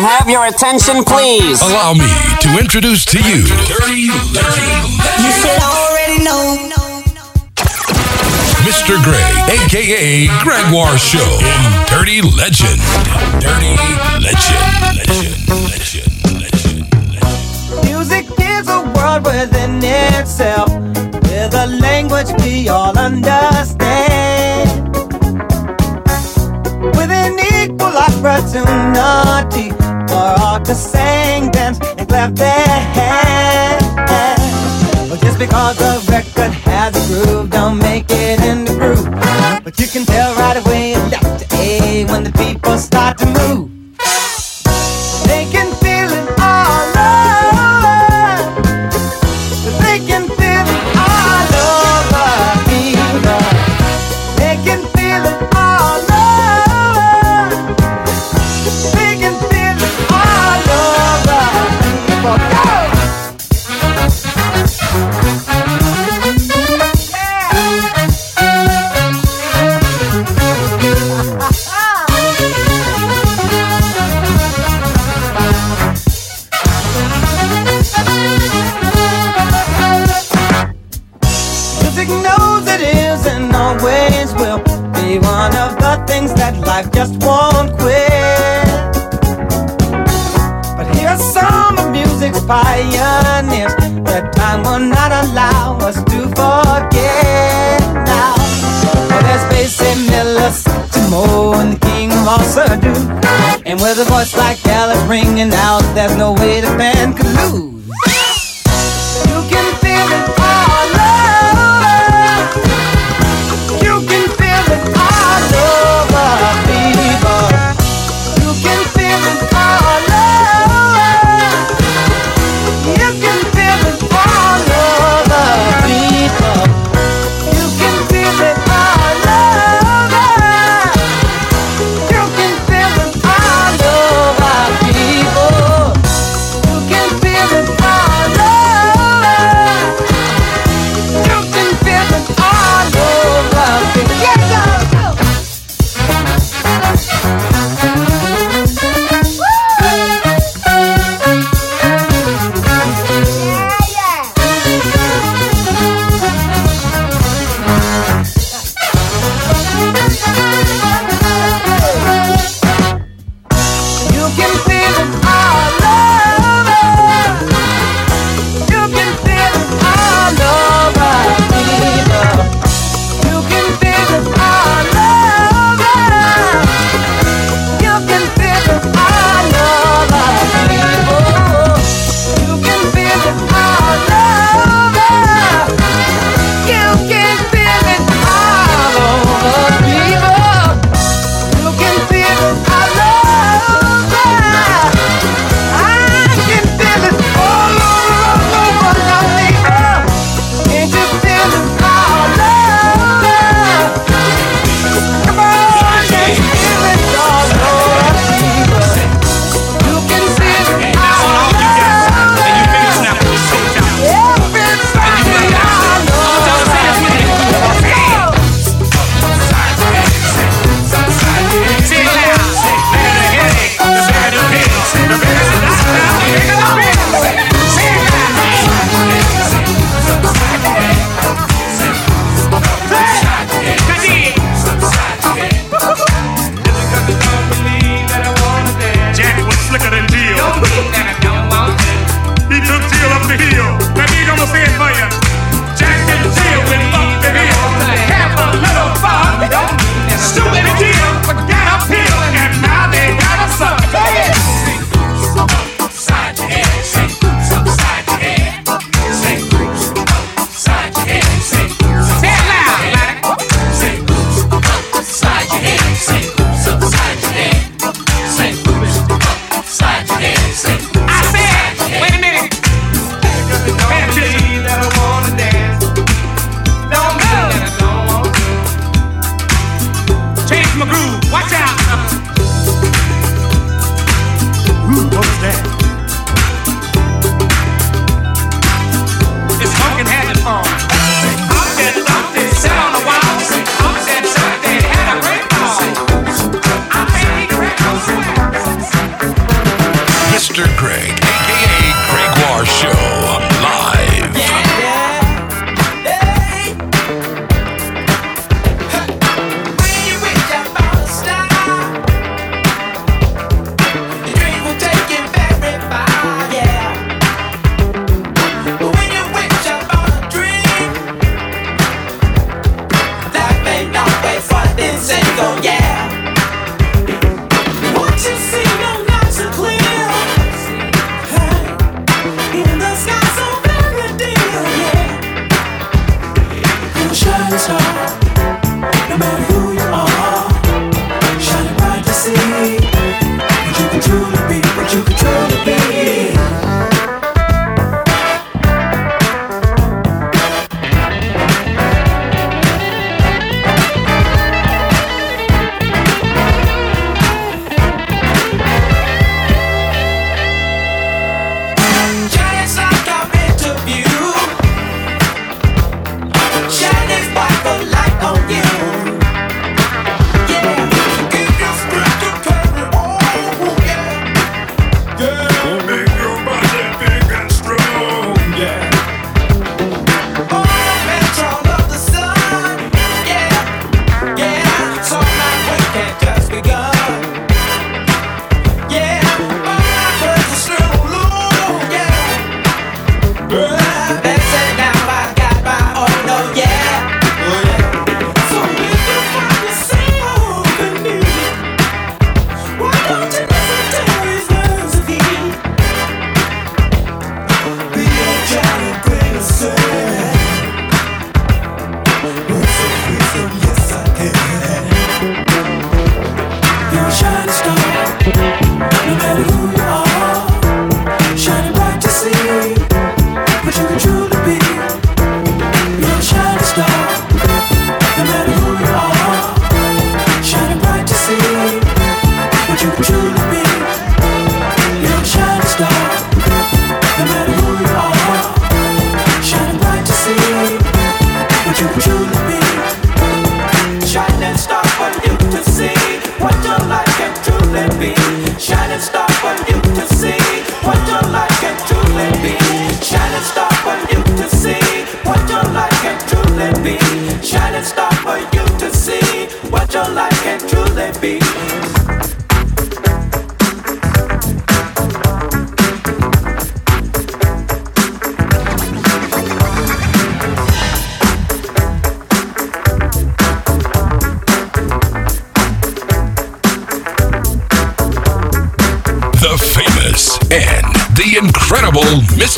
I have your attention, please? Allow me to introduce to you Dirty You should already know. Mr. Gray, aka Gregoire Show in Dirty Legend. Dirty Legend. Legend. Legend. Legend. Legend. Music is a world within itself, with a language we all understand. With an equal opportunity for all to sing, dance, and clap their hands. Well, just because the record has a groove, don't make it in the groove. But you can tell right away to A when the people start to move. A voice like Alice ringing out, there's no way the band could lose.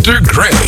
Mr. Greg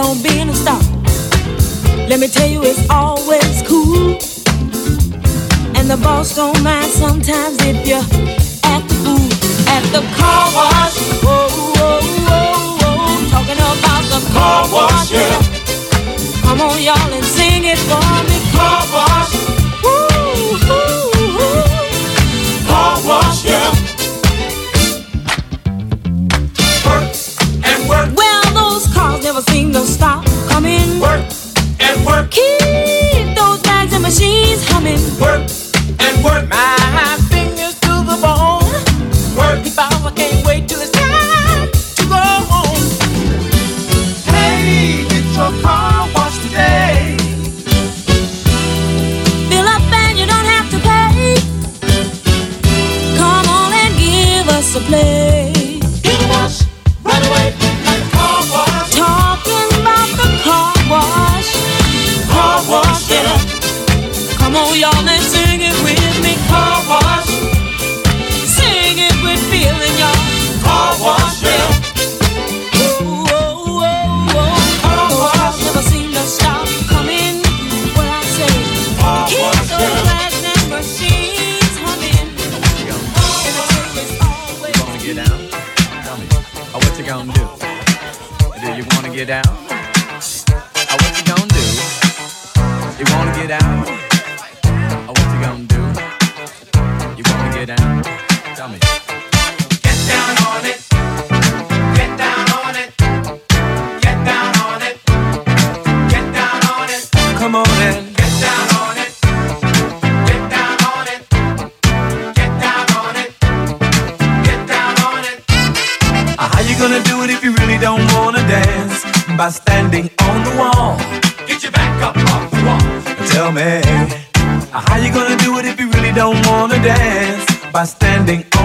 on being a star. Let me tell you, it's always cool. And the boss don't mind sometimes if you act the fool at the car wash. Whoa, whoa, whoa, whoa. Talking about the car, car wash, yeah. Come on, y'all, and no stop coming. Work and work. Keep those bags and machines humming. Work wanna get out? Oh, what you gonna do? You wanna get out? Tell me. Get down on it. Get down on it. Get down on it. Get down on it. Come on in. Get down on it. Get down on it. Get down on it. Get down on it. How you gonna do it if you really don't wanna dance? By standing By standing up.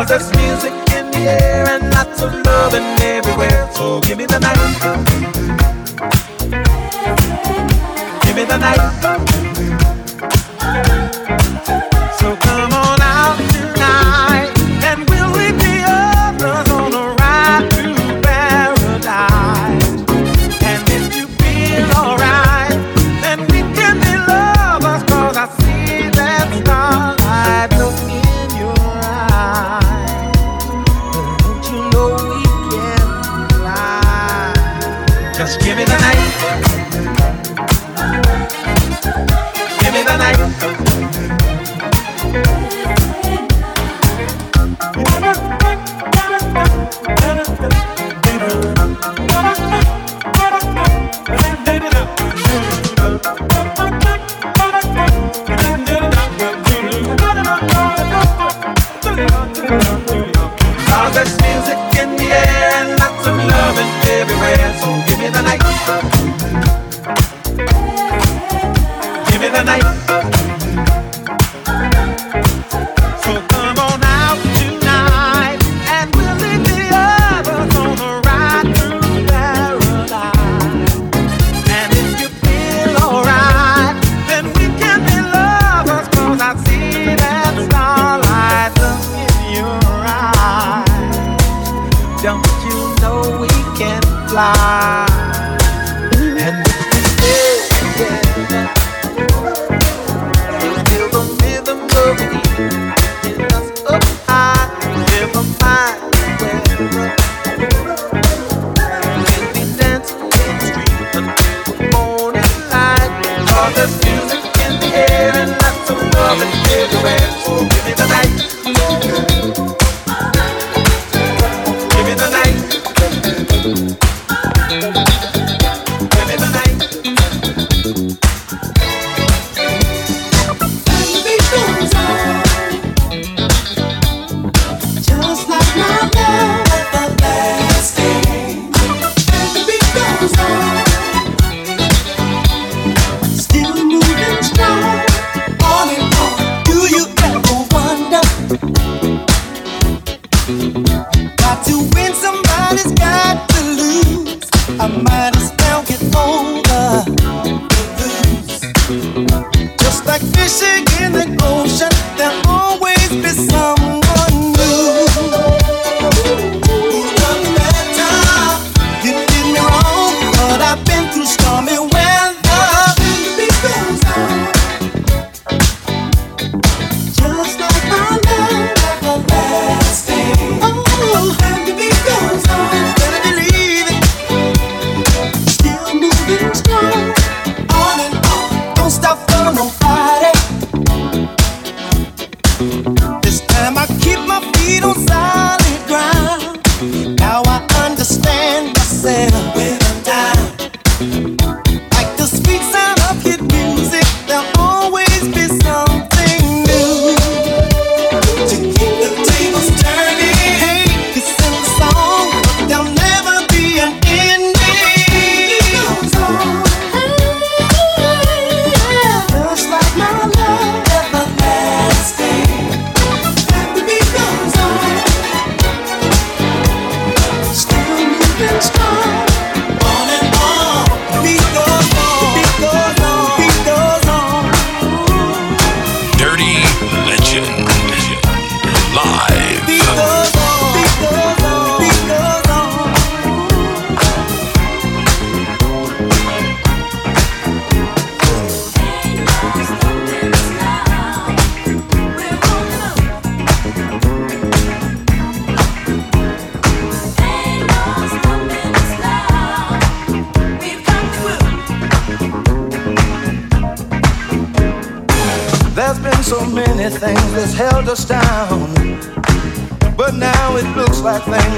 So music in the air and we'll leave the others on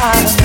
heart.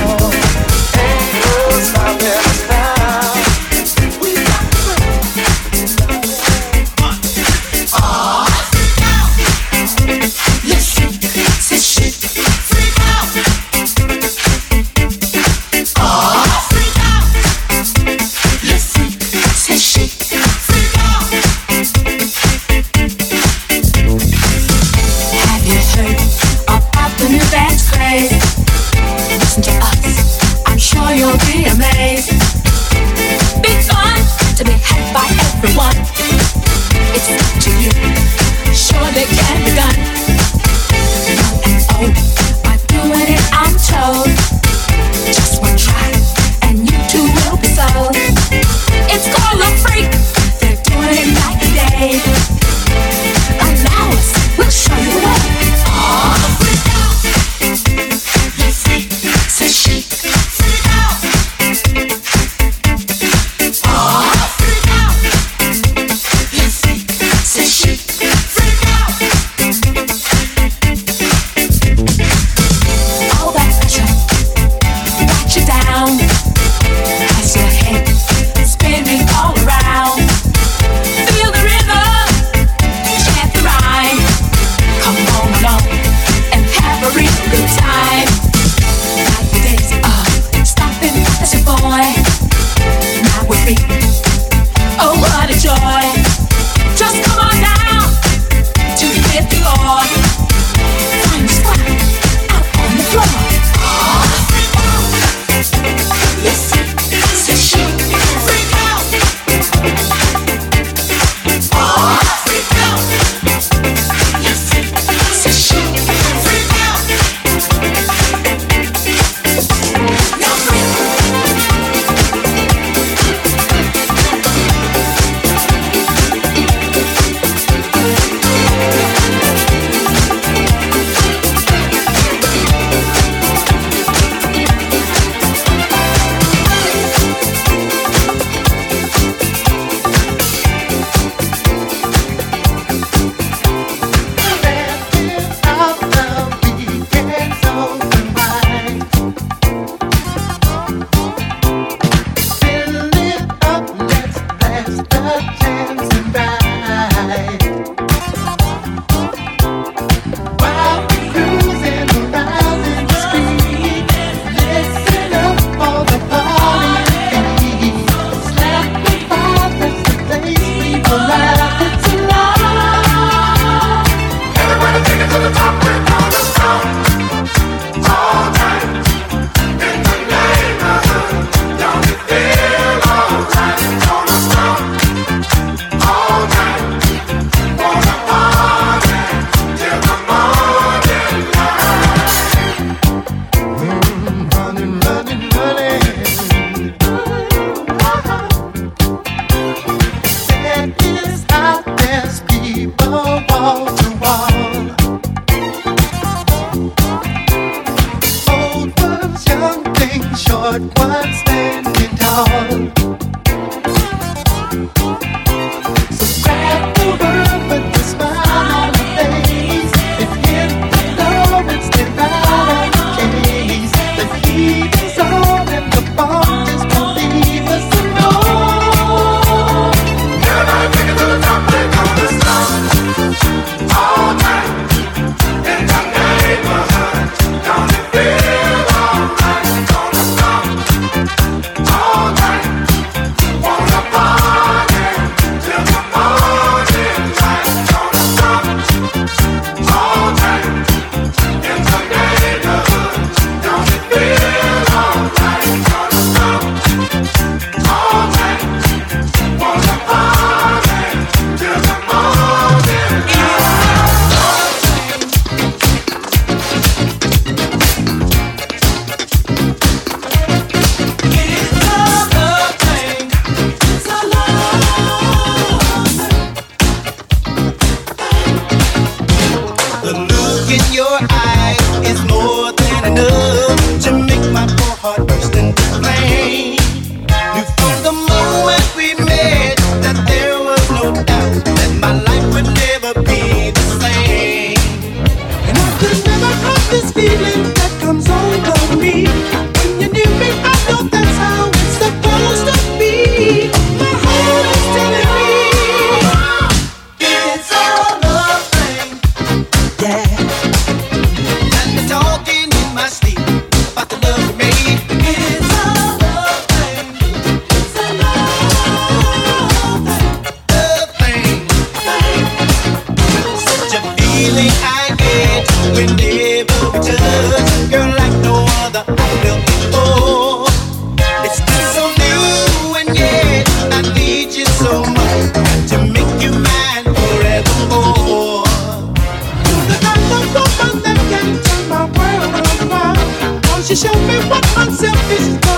selfish.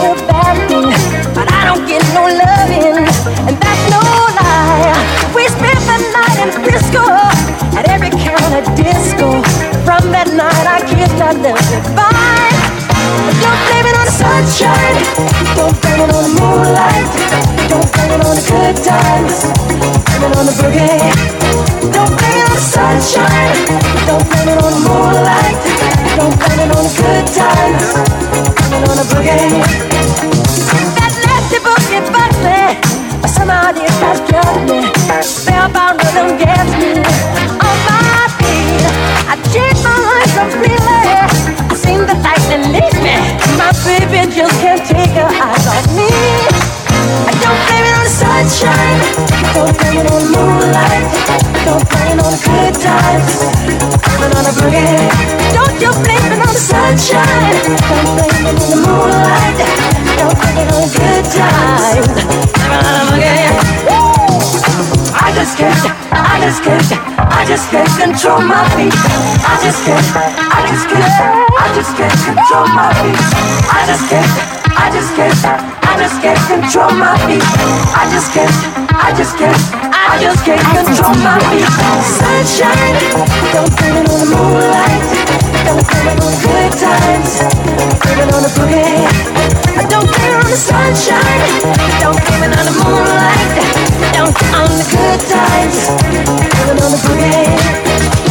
For bad thing, but I don't get no loving, and that's no lie. We spent the night in Frisco at every kind of disco. From that night, I kissed our love goodbye. Don't blame it on the sunshine, don't blame it on the moonlight, don't blame it on the good times, blame it on the boogie. Don't sunshine, don't blame it on the moonlight, don't blame it on good times, blame it on boogie. That nasty bugs me, me. On my feet. I my life completely. I the lightning me. My baby just can't take her eyes off me. I don't blame it on the sunshine. Don't blame it on the moonlight. Blame on the good times. It on the boogie. Don't you blame it on the sunshine. Don't blame it on the moonlight. On the good times. It on the boogie. I just can't, I just can't, I just can't control my. I just can't, I just can't, I just can't control my. I just can't, I just can't, I just can't control my feet. I just can't, I just can't, I just can't control my feet. Sunshine, don't blame it on the moonlight. Don't blame it on the good times. Blame it on the boogie. Don't blame it on the sunshine. Don't blame it on the moonlight. Don't on the good times. Blame it on the boogie.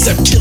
To gain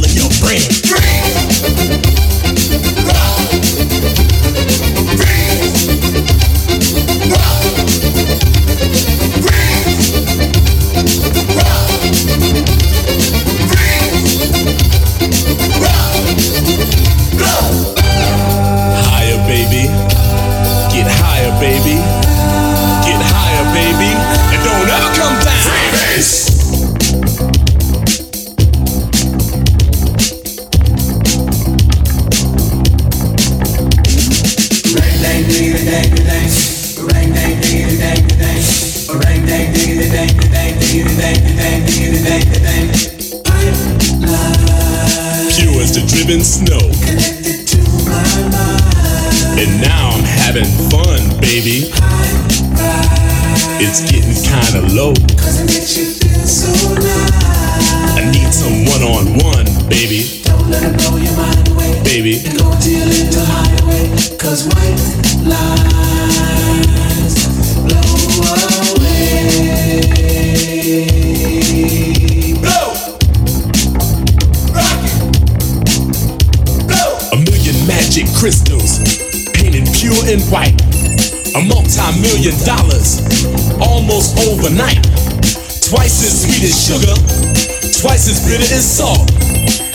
bitter and salt.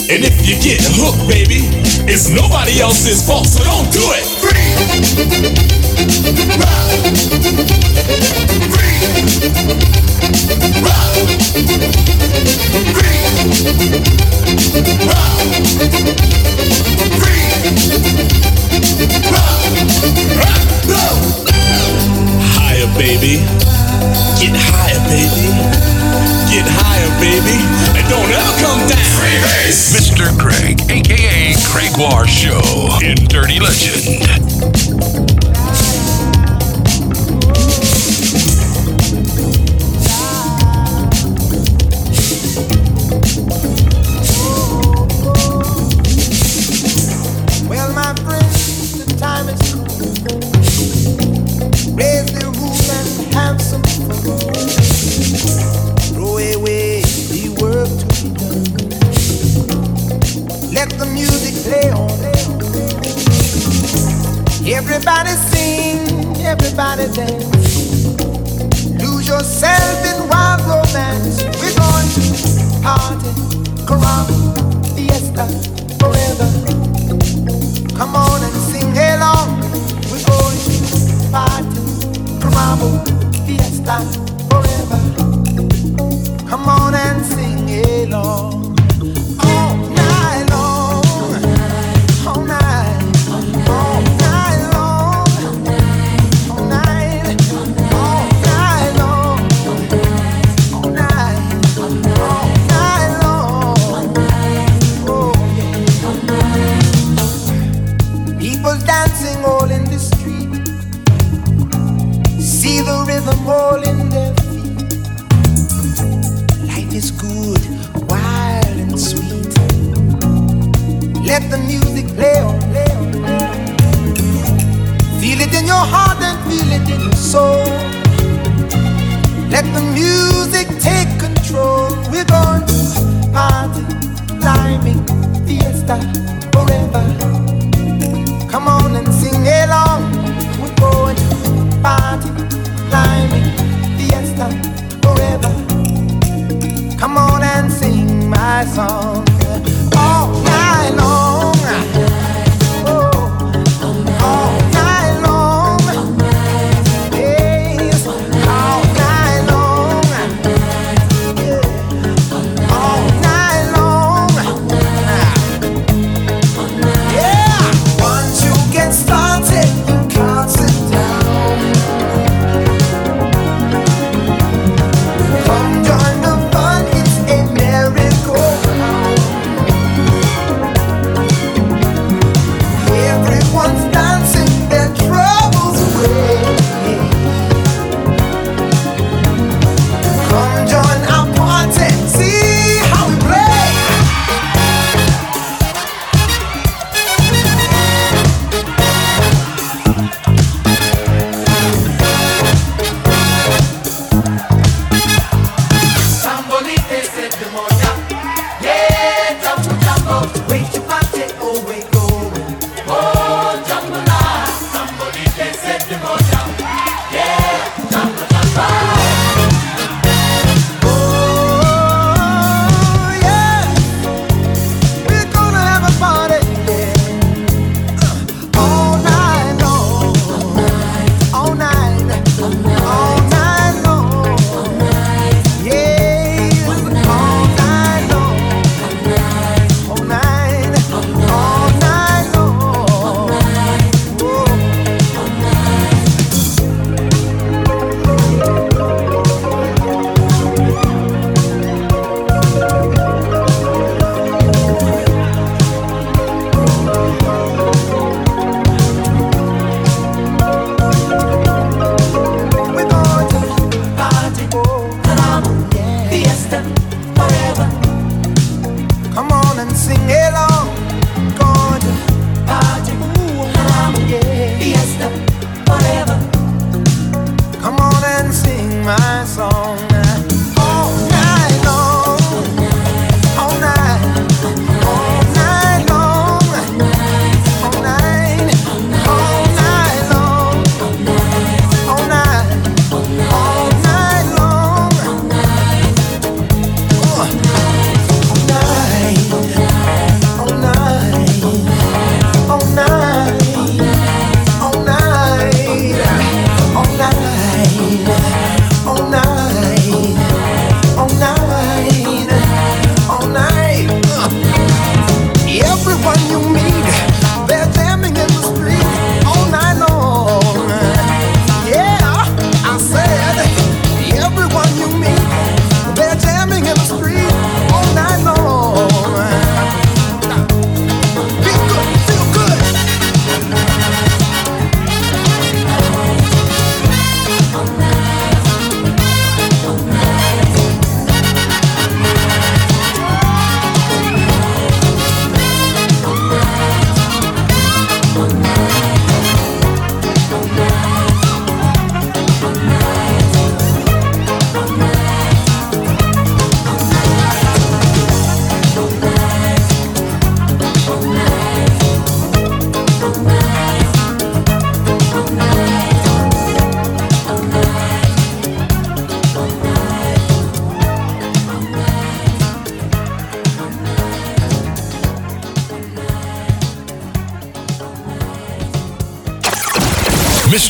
And if you get hooked, baby, it's nobody else's fault, so don't do it. Free. Rock. Free. Rock. Free. Rock. Rock. Rock. Higher, baby. Get higher, baby. Get higher, baby. And don't ever come down. Freebase. Mr. Craig, aka Craig War Show in Dirty Legend.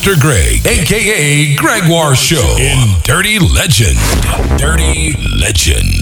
Mr. Greg, aka Gregoire Show in Dirty Legend. Dirty Legend.